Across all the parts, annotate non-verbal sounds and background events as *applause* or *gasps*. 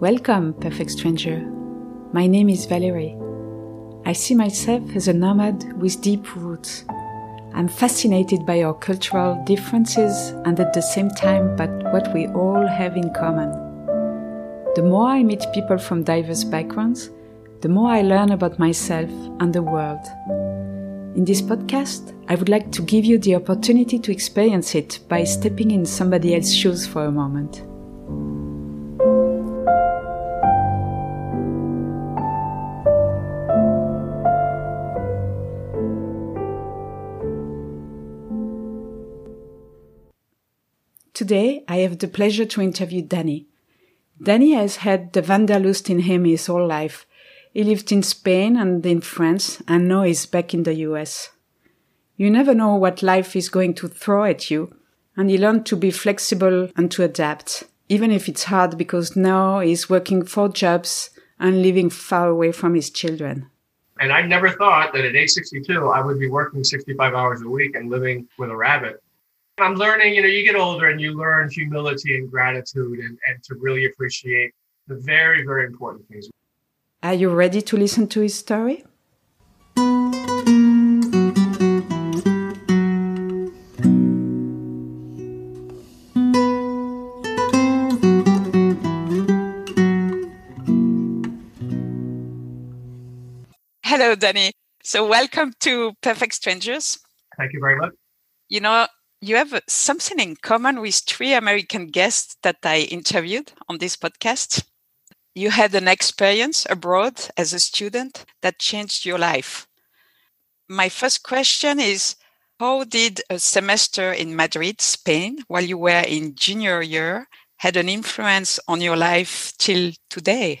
Welcome, perfect stranger. My name is Valerie. I see myself as a nomad with deep roots. I'm fascinated by our cultural differences and at the same time by what we all have in common. The more I meet people from diverse backgrounds, the more I learn about myself and the world. In this podcast, I would like to give you the opportunity to experience it by stepping in somebody else's shoes for a moment. Today, I have the pleasure to interview Danny. Danny has had the Wanderlust in him his whole life. He lived in Spain and in France, and now he's back in the US. You never know what life is going to throw at you, and he learned to be flexible and to adapt, even if it's hard because now he's working four jobs and living far away from his children. And I never thought that at age 62, I would be working 65 hours a week and living with a rabbit. I'm learning, you know, you get older and you learn humility and gratitude and, and to really appreciate the very, very important things. Are you ready to listen to his story? Hello, Danny. So, welcome to Perfect Strangers. Thank you very much. You know, you have something in common with three American guests that I interviewed on this podcast. You had an experience abroad as a student that changed your life. My first question is How did a semester in Madrid, Spain, while you were in junior year, had an influence on your life till today?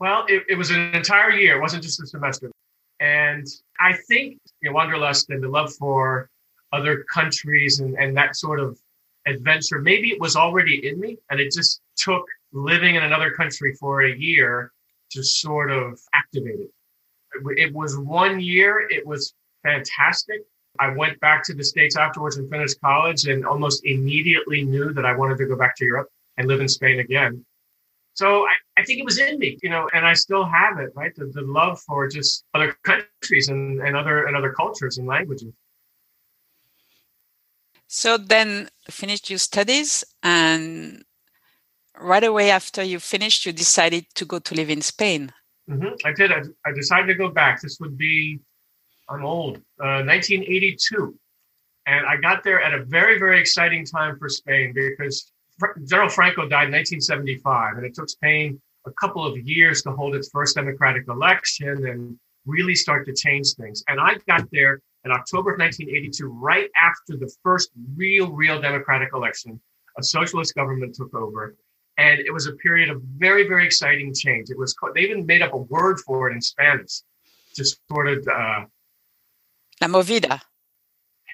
Well, it, it was an entire year. It wasn't just a semester. And I think you know, Wanderlust and the love for other countries and, and that sort of adventure. Maybe it was already in me and it just took living in another country for a year to sort of activate it. It was one year, it was fantastic. I went back to the States afterwards and finished college and almost immediately knew that I wanted to go back to Europe and live in Spain again. So I, I think it was in me, you know, and I still have it, right? The, the love for just other countries and, and other and other cultures and languages. So then finished your studies and right away after you finished, you decided to go to live in Spain. Mm-hmm. I did. I, I, decided to go back. This would be, I'm old, uh, 1982. And I got there at a very, very exciting time for Spain because General Franco died in 1975, and it took Spain a couple of years to hold its first democratic election and really start to change things. And I got there in October of 1982, right after the first real, real democratic election, a socialist government took over. And it was a period of very, very exciting change. It was called, they even made up a word for it in Spanish, just sort of uh, La Movida.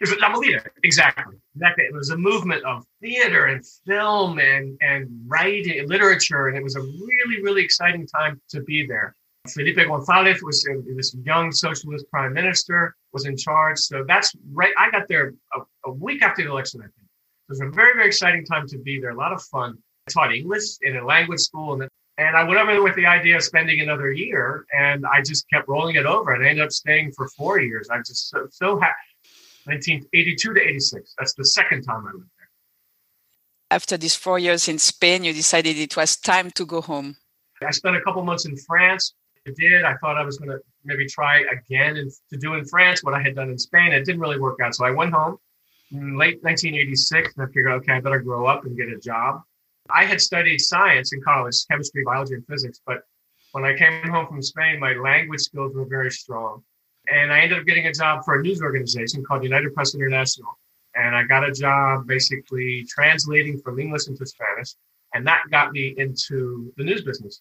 It was La Movida, exactly. Exactly. It was a movement of theater and film and and writing, literature, and it was a really, really exciting time to be there. Felipe González was this young socialist prime minister, was in charge. So that's right. I got there a, a, week after the election, I think. So it was a very, very exciting time to be there. A lot of fun. I taught English in a language school, and and I went over with the idea of spending another year, and I just kept rolling it over, and I ended up staying for four years. I'm just so, so happy. 1982 to 86. That's the second time I lived there. After these four years in Spain, you decided it was time to go home. I spent a couple months in France, I did. I thought I was going to maybe try again to do in France what I had done in Spain. It didn't really work out. So I went home in late 1986 and I figured, okay, I better grow up and get a job. I had studied science in college, chemistry, biology, and physics. But when I came home from Spain, my language skills were very strong. And I ended up getting a job for a news organization called United Press International. And I got a job basically translating from English into Spanish. And that got me into the news business.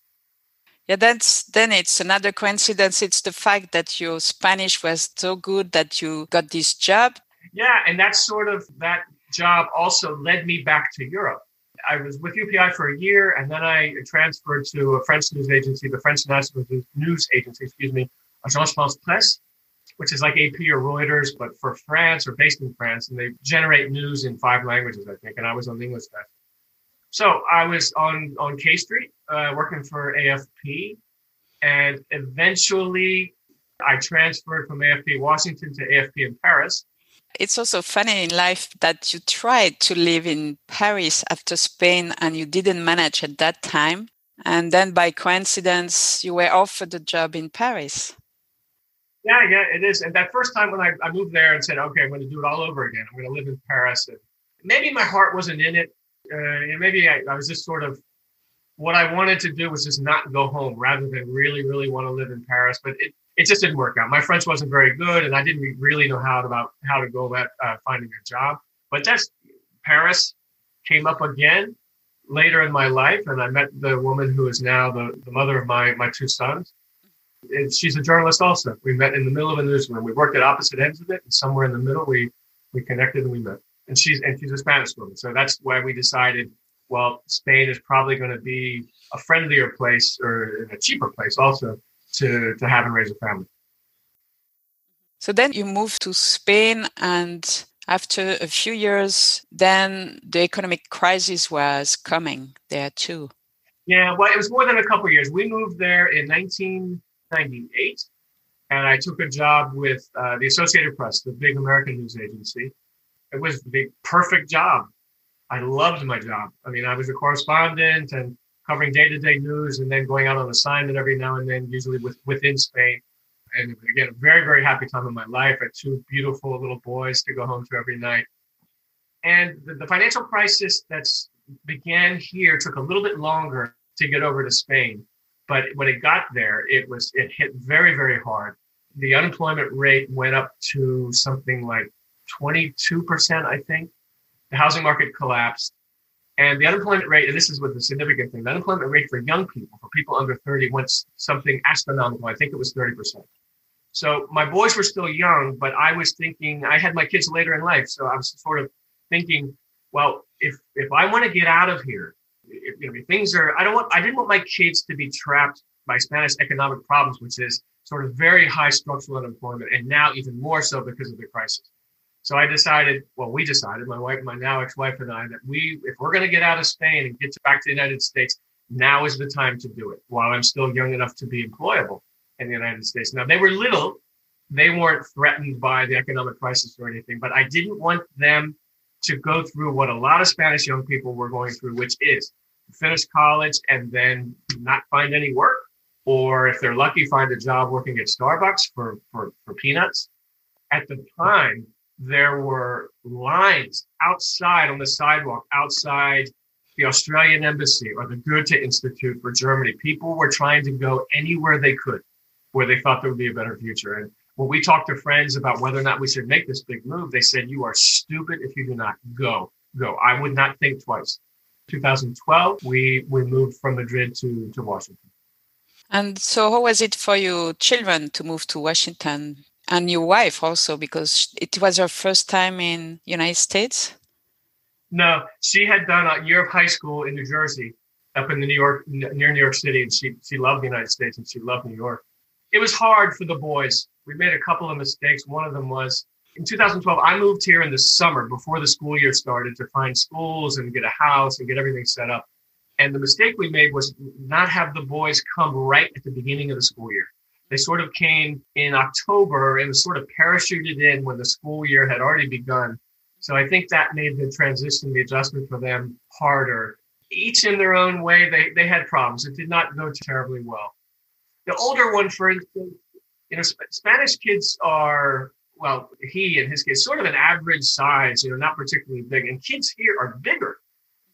Yeah, that's then it's another coincidence. It's the fact that your Spanish was so good that you got this job. Yeah, and that's sort of that job also led me back to Europe. I was with UPI for a year, and then I transferred to a French news agency, the French National News Agency, excuse me, Agence France Presse, which is like AP or Reuters, but for France or based in France, and they generate news in five languages, I think. And I was on the English desk. So I was on on K Street uh, working for AFP, and eventually I transferred from AFP Washington to AFP in Paris. It's also funny in life that you tried to live in Paris after Spain and you didn't manage at that time. And then by coincidence, you were offered a job in Paris. Yeah, yeah, it is. And that first time when I, I moved there and said, okay, I'm going to do it all over again. I'm going to live in Paris. And maybe my heart wasn't in it. Uh, maybe I, I was just sort of what I wanted to do was just not go home rather than really, really want to live in Paris. But it, it just didn't work out. My French wasn't very good, and I didn't really know how about how to go about uh, finding a job. But that's Paris came up again later in my life, and I met the woman who is now the, the mother of my my two sons. And she's a journalist also. We met in the middle of a newsroom. We worked at opposite ends of it, and somewhere in the middle we we connected and we met. And she's and she's a Spanish woman, so that's why we decided. Well, Spain is probably going to be a friendlier place or a cheaper place also to, to have and raise a family. So then you moved to Spain, and after a few years, then the economic crisis was coming there too. Yeah, well, it was more than a couple years. We moved there in 1998, and I took a job with uh, the Associated Press, the big American news agency. It was the perfect job. I loved my job. I mean, I was a correspondent and covering day-to-day news and then going out on assignment every now and then, usually with, within Spain. And again, a very, very happy time in my life. I had two beautiful little boys to go home to every night. And the, the financial crisis that's began here took a little bit longer to get over to Spain. But when it got there, it was it hit very, very hard. The unemployment rate went up to something like 22%, I think. The housing market collapsed and the unemployment rate, and this is what the significant thing, the unemployment rate for young people, for people under 30, went something astronomical. I think it was 30%. So my boys were still young, but I was thinking, I had my kids later in life. So I was sort of thinking, well, if if I want to get out of here, if, you know, if things are, I don't want, I didn't want my kids to be trapped by Spanish economic problems, which is sort of very high structural unemployment, and now even more so because of the crisis. So I decided, well, we decided, my wife, my now ex-wife and I, that we, if we're going to get out of Spain and get back to the United States, now is the time to do it while I'm still young enough to be employable in the United States. Now they were little, they weren't threatened by the economic crisis or anything, but I didn't want them to go through what a lot of Spanish young people were going through, which is finish college and then not find any work, or if they're lucky, find a job working at Starbucks for, for, for peanuts. At the time, there were lines outside on the sidewalk outside the Australian embassy or the Goethe Institute for Germany. People were trying to go anywhere they could where they thought there would be a better future. And when we talked to friends about whether or not we should make this big move, they said, You are stupid if you do not go. Go. I would not think twice. 2012, we, we moved from Madrid to, to Washington. And so, how was it for your children to move to Washington? And your wife also because it was her first time in united states? No she had done a year of high school in new jersey up in the new york near new york city and she she loved the united states and she loved new york. It was hard for the boys. We made a couple of mistakes. One of them was in 2012 i moved here in the summer before the school year started to find schools and get a house and get everything set up. And the mistake we made was not have the boys come right at the beginning of the school year they sort of came in October and sort of parachuted in when the school year had already begun. So I think that made the transition, the adjustment for them harder. Each in their own way, they, they had problems. It did not go terribly well. The older one, for instance, you know, Spanish kids are, well, he in his case, sort of an average size, you know, not particularly big. And kids here are bigger,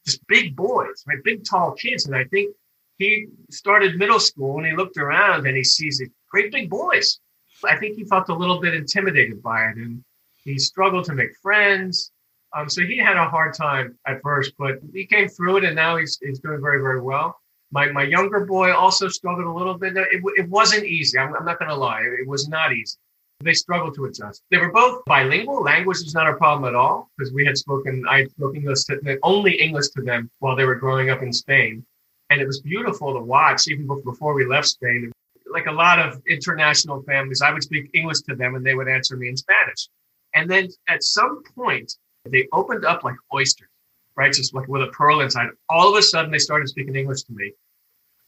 just big boys, right? Big, tall kids. And I think he started middle school and he looked around and he sees great big boys. I think he felt a little bit intimidated by it and he struggled to make friends. Um, so he had a hard time at first, but he came through it and now he's, he's doing very, very well. My, my younger boy also struggled a little bit. It, it wasn't easy. I'm, I'm not going to lie. It was not easy. They struggled to adjust. They were both bilingual. Language was not a problem at all because we had spoken, I had spoken English to, only English to them while they were growing up in Spain. And it was beautiful to watch even before we left Spain like a lot of international families, I would speak English to them and they would answer me in Spanish. And then at some point, they opened up like oysters, right? Just like with a pearl inside. All of a sudden, they started speaking English to me,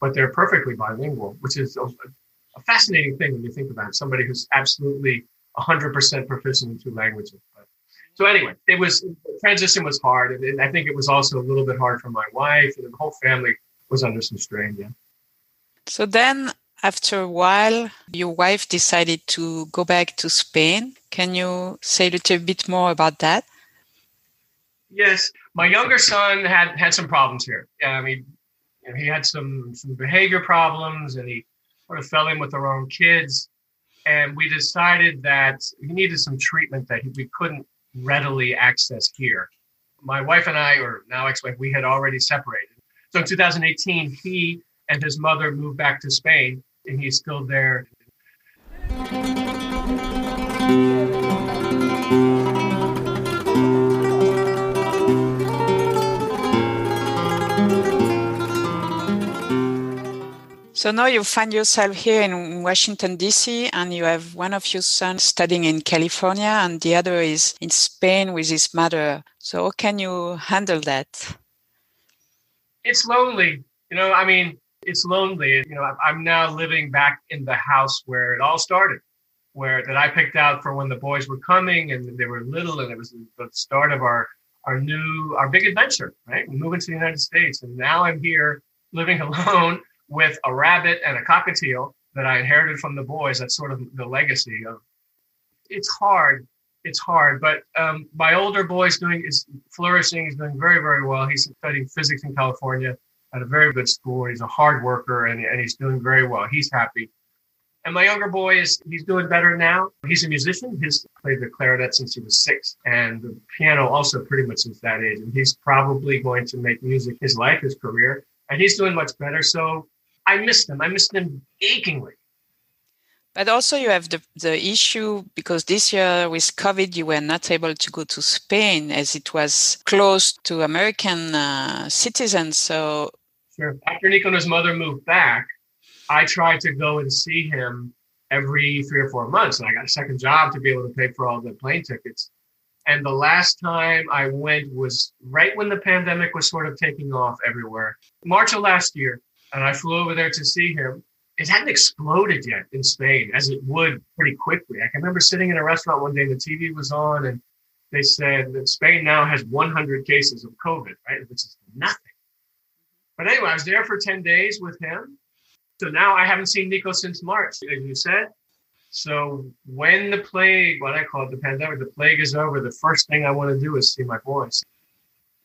but they're perfectly bilingual, which is a, fascinating thing when you think about it. Somebody who's absolutely 100% proficient in two languages. But, so anyway, it was transition was hard, and, and I think it was also a little bit hard for my wife, and the whole family was under some strain. Yeah. So then, after a while, your wife decided to go back to Spain. Can you say a little bit more about that? Yes, my younger son had had some problems here. I mean, he had some some behavior problems, and he sort of fell in with the wrong kids. And we decided that he needed some treatment that we couldn't readily access here. My wife and I, or now ex-wife, we had already separated. So in 2018, he and his mother moved back to Spain, and he's still there. So now you find yourself here in Washington, D.C., and you have one of your sons studying in California, and the other is in Spain with his mother. So, how can you handle that? It's lonely. You know, I mean, it's lonely. You know, I'm now living back in the house where it all started, where that I picked out for when the boys were coming and they were little, and it was the start of our our new our big adventure, right? we Moving to the United States, and now I'm here living *laughs* alone with a rabbit and a cockatiel that I inherited from the boys. That's sort of the legacy of. It's hard. It's hard, but um, my older boy's doing is flourishing. He's doing very, very well. He's studying physics in California at a very good school. He's a hard worker and, and he's doing very well. He's happy. And my younger boy is he's doing better now. He's a musician. He's played the clarinet since he was six, and the piano also pretty much since that age. And he's probably going to make music his life, his career. And he's doing much better. So I miss them. I miss them achingly. But also, you have the, the issue because this year with COVID, you were not able to go to Spain as it was close to American uh, citizens. So, sure. After Nico and his mother moved back, I tried to go and see him every three or four months. And I got a second job to be able to pay for all the plane tickets. And the last time I went was right when the pandemic was sort of taking off everywhere, March of last year and I flew over there to see him. It hadn't exploded yet in Spain, as it would pretty quickly. I can remember sitting in a restaurant one day, and the TV was on, and they said that Spain now has 100 cases of COVID, right? Which is nothing. But anyway, I was there for 10 days with him. So now I haven't seen Nico since March, as you said. So when the plague, what I call it, the pandemic, the plague is over, the first thing I want to do is see my boys.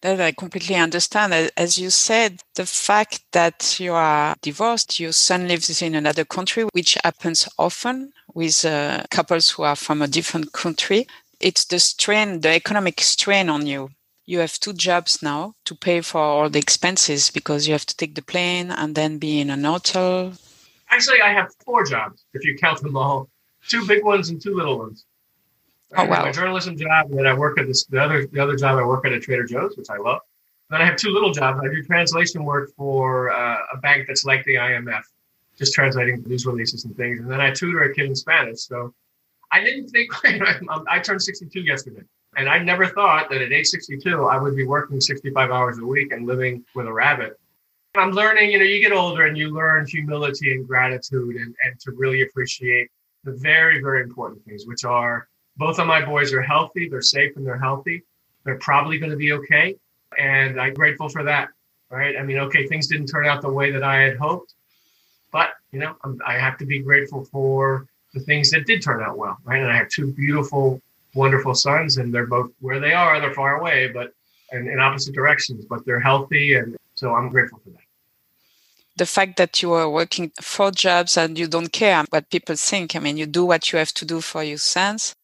That I completely understand. As you said, the fact that you are divorced, your son lives in another country, which happens often with uh, couples who are from a different country. It's the strain, the economic strain on you. You have two jobs now to pay for all the expenses because you have to take the plane and then be in an hotel. Actually, I have four jobs if you count them all two big ones and two little ones. Oh, wow. My journalism job, and then I work at this the other the other job I work at at Trader Joe's, which I love. Then I have two little jobs. I do translation work for uh, a bank that's like the IMF, just translating news releases and things. And then I tutor a kid in Spanish. So I didn't think *laughs* I turned 62 yesterday, and I never thought that at age 62 I would be working 65 hours a week and living with a rabbit. I'm learning. You know, you get older and you learn humility and gratitude, and and to really appreciate the very very important things, which are both of my boys are healthy. They're safe and they're healthy. They're probably going to be okay. And I'm grateful for that. Right. I mean, okay, things didn't turn out the way that I had hoped, but, you know, I'm, i have to be grateful for the things that did turn out well. Right. And I have two beautiful, wonderful sons, and they're both where they are. They're far away, but in, in opposite directions, but they're healthy. And so I'm grateful for that the fact that you are working four jobs and you don't care what people think. I mean, you do what you have to do for your sons.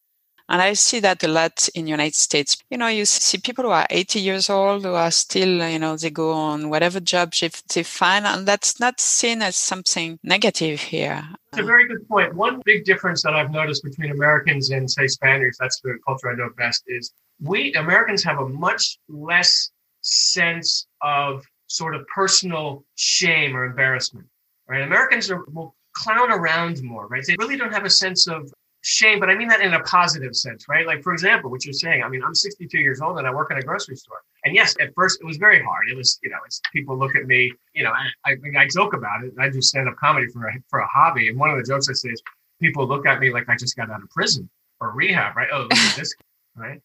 And I see that a lot in the United States. You know, you see people who are 80 years old who are still, you know, they go on whatever job they find, and that's not seen as something negative here. It's a very good point. One big difference that I've noticed between Americans and, say, Spaniards, that's the culture I know best, is we Americans have a much less sense of sort of personal shame or embarrassment, right? Americans are, will clown around more, right? They really don't have a sense of shame, but I mean that in a positive sense, right? Like, for example, what you're saying. I mean, I'm 62 years old and I work in a grocery store. And yes, at first it was very hard. It was, you know, it's, people look at me, you know, I, I, I joke about it. I do stand up comedy for a, for a hobby. And one of the jokes I say is people look at me like I just got out of prison or rehab, right? Oh, this, right?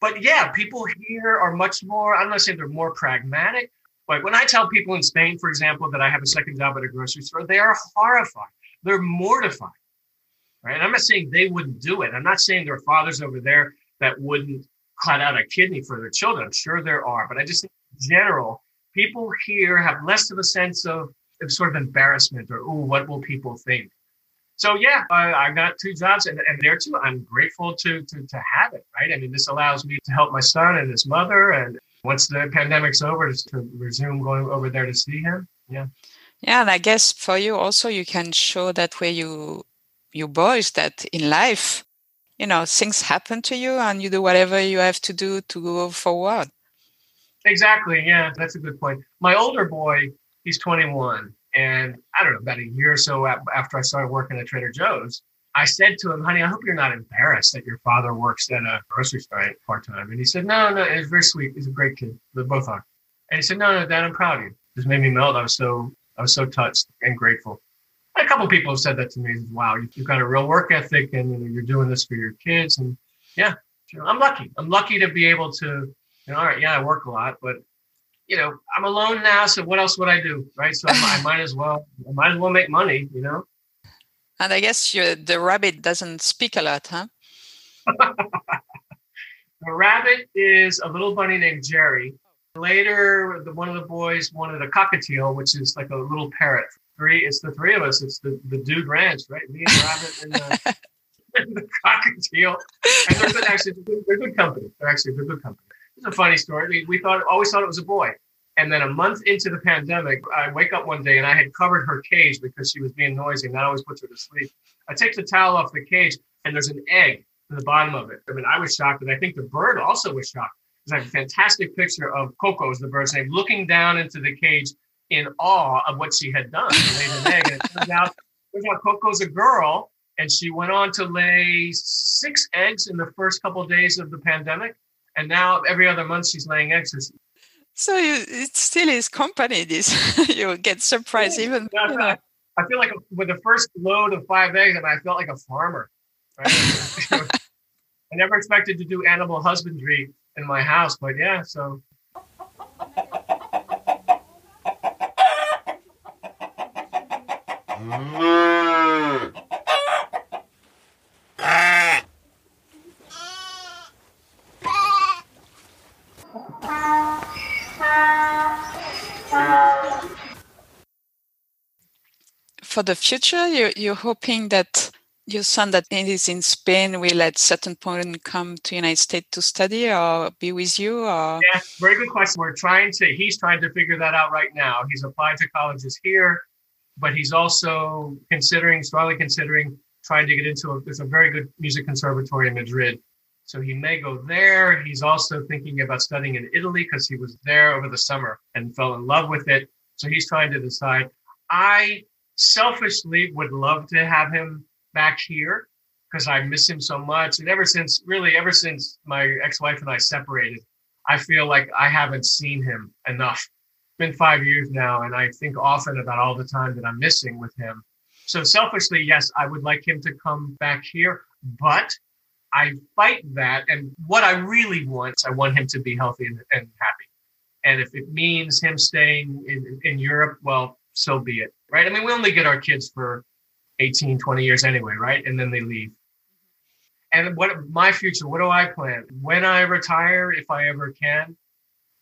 But yeah, people here are much more, I'm not saying they're more pragmatic, but when I tell people in Spain, for example, that I have a second job at a grocery store, they are horrified. They're mortified right? And I'm not saying they wouldn't do it. I'm not saying there are fathers over there that wouldn't cut out a kidney for their children. I'm sure there are, but I just think in general, people here have less of a sense of, of sort of embarrassment or, oh, what will people think? So yeah, I, I got two jobs and, and there too, I'm grateful to, to, to have it, right? I mean, this allows me to help my son and his mother. And once the pandemic's over, to resume going over there to see him. Yeah. Yeah. And I guess for you also, you can show that way you your boys that in life, you know, things happen to you and you do whatever you have to do to go forward. Exactly. Yeah, that's a good point. My older boy, he's 21. And I don't know, about a year or so after I started working at Trader Joe's, I said to him, honey, I hope you're not embarrassed that your father works at a grocery store part time. And he said, no, no, it's very sweet. He's a great kid. They both are. And he said, no, no, Dad, I'm proud of you. Just made me melt. I was so, I was so touched and grateful a couple people have said that to me. Wow, you've got a real work ethic, and you know, you're doing this for your kids. And yeah, you know, I'm lucky. I'm lucky to be able to. You know, all right, yeah, I work a lot, but you know, I'm alone now. So what else would I do, right? So I, I might as well. I might as well make money. You know. And I guess the rabbit doesn't speak a lot, huh? *laughs* the rabbit is a little bunny named Jerry. Later, the, one of the boys wanted a cockatiel, which is like a little parrot three. It's the three of us. It's the the dude ranch, right? Me and Rabbit and the, *laughs* and the cockatiel. And they're good, actually they're good company. They're actually they're good company. It's a funny story. We, we thought always thought it was a boy. And then a month into the pandemic, I wake up one day and I had covered her cage because she was being noisy, and that always puts her to sleep. I take the towel off the cage, and there's an egg in the bottom of it. I mean, I was shocked, and I think the bird also was shocked. There's a fantastic picture of Coco, is the bird's name, looking down into the cage in awe of what she had done. She laid an egg, and it turns out, turns out Coco's a girl, and she went on to lay six eggs in the first couple of days of the pandemic, and now every other month she's laying eggs. So you, it still is company. This *laughs* you get surprised yeah, even. You know. I feel like with the first load of five eggs, and I felt like a farmer. Right? *laughs* *laughs* I never expected to do animal husbandry in my house, but yeah, so For the future, you're, you're hoping that your son that is in Spain will at certain point come to United States to study or be with you or? Yeah very good question. We're trying to he's trying to figure that out right now. He's applied to colleges here but he's also considering, strongly considering trying to get into a, there's a very good music conservatory in Madrid. So he may go there. He's also thinking about studying in Italy because he was there over the summer and fell in love with it. So he's trying to decide. I selfishly would love to have him back here because I miss him so much. And ever since, really, ever since my ex wife and I separated, I feel like I haven't seen him enough been five years now, and I think often about all the time that I'm missing with him. So selfishly, yes, I would like him to come back here, but I fight that. And what I really want, I want him to be healthy and, and happy. And if it means him staying in, in Europe, well, so be it. Right. I mean, we only get our kids for 18, 20 years anyway, right? And then they leave. And what my future, what do I plan? When I retire, if I ever can,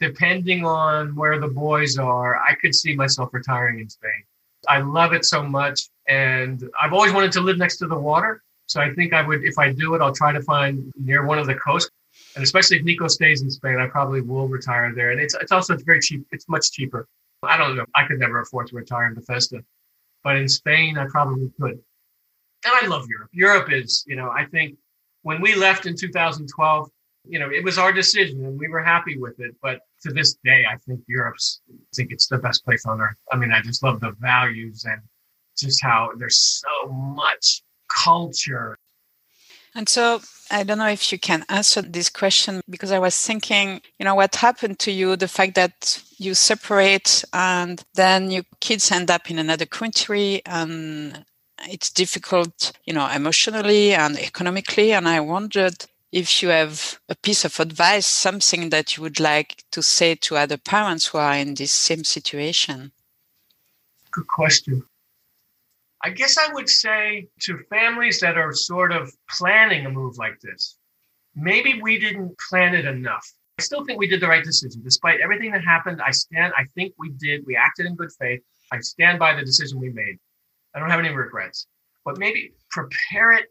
depending on where the boys are, I could see myself retiring in Spain. I love it so much. And I've always wanted to live next to the water. So I think I would, if I do it, I'll try to find near one of the coasts. And especially if Nico stays in Spain, I probably will retire there. And it's, it's also very cheap. It's much cheaper. I don't know. I could never afford to retire in Bethesda. But in Spain, I probably could. And I love Europe. Europe is, you know, I think when we left in 2012, you know, it was our decision and we were happy with it. But to this day, I think Europe's, I think it's the best place on earth. I mean, I just love the values and just how there's so much culture. And so I don't know if you can answer this question because I was thinking, you know, what happened to you, the fact that you separate and then your kids end up in another country and it's difficult, you know, emotionally and economically. And I wondered if you have a piece of advice, something that you would like to say to other parents who are in this same situation. Good question. I guess I would say to families that are sort of planning a move like this, maybe we didn't plan it enough. I still think we did the right decision. Despite everything that happened, I stand, I think we did. We acted in good faith. I stand by the decision we made. I don't have any regrets. But maybe prepare it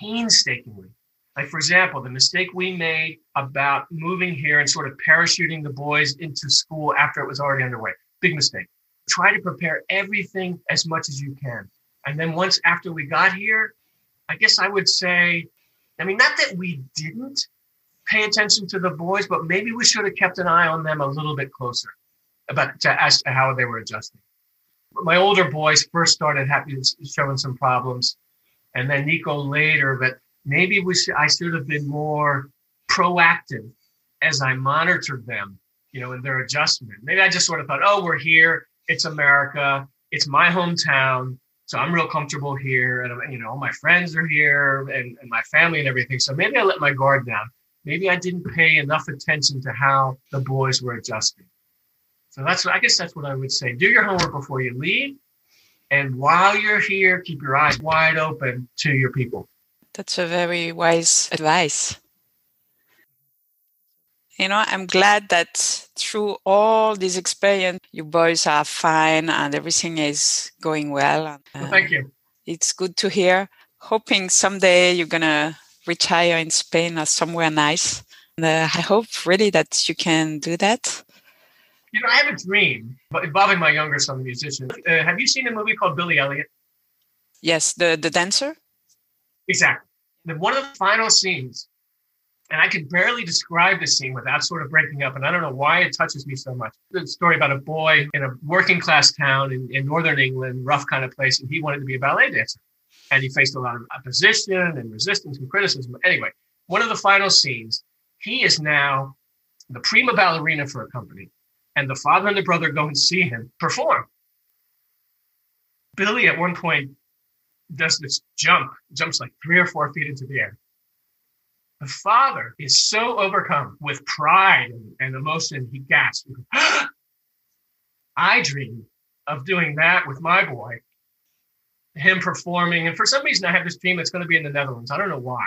painstakingly. Like, for example, the mistake we made about moving here and sort of parachuting the boys into school after it was already underway. Big mistake. Try to prepare everything as much as you can. And then once after we got here, I guess I would say, I mean, not that we didn't pay attention to the boys, but maybe we should have kept an eye on them a little bit closer about to, as to how they were adjusting. My older boys first started having showing some problems, and then Nico later. But maybe we should, I should have been more proactive as I monitored them, you know, in their adjustment. Maybe I just sort of thought, oh, we're here. It's America. It's my hometown. So I'm real comfortable here, and you know, all my friends are here, and, and my family and everything. So maybe I let my guard down. Maybe I didn't pay enough attention to how the boys were adjusting. So that's I guess that's what I would say. Do your homework before you leave, and while you're here, keep your eyes wide open to your people. That's a very wise advice. You know i'm glad that through all this experience you boys are fine and everything is going well, uh, well thank you. it's good to hear. Hoping someday you're gonna retire in spain or somewhere nice. And, uh, i hope really that you can do that. You know i have a dream involving my younger son the musician. Uh, have you seen a movie called billy elliot? Yes the the dancer exactly Then one of the final scenes and I can barely describe the scene without sort of breaking up. And I don't know why it touches me so much. The story about a boy in a working class town in, in northern England, rough kind of place, and he wanted to be a ballet dancer. And he faced a lot of opposition and resistance and criticism. Anyway, one of the final scenes, he is now the prima ballerina for a company, and the father and the brother go and see him perform. Billy at one point does this jump, jumps like three or four feet into the air the father is so overcome with pride and, and emotion, he gasps. *gasps* I dream of doing that with my boy, him performing. And for some reason, I have this dream it's going to be in the Netherlands. I don't know why,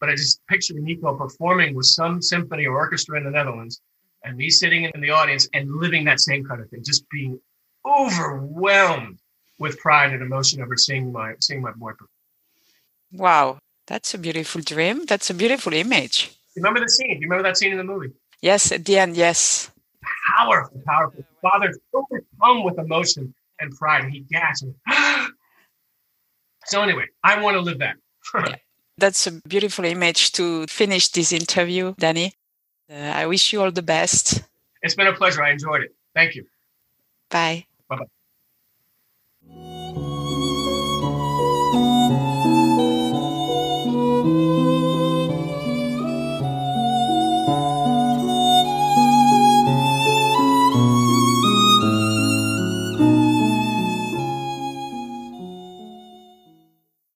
but I just picture Nico performing with some symphony or orchestra in the Netherlands and me sitting in the audience and living that same kind of thing, just being overwhelmed with pride and emotion over seeing my seeing my boy perform. Wow, that's a beautiful dream. That's a beautiful image. Remember the scene? Do you remember that scene in the movie? Yes, at the end, yes. Powerful, powerful. Father's overcome with emotion and pride, he gasps. so anyway, I want to live that. *laughs* yeah. That's a beautiful image to finish this interview, Danny. Uh, I wish you all the best. It's been a pleasure. I enjoyed it. Thank you. Bye. Bye bye. Música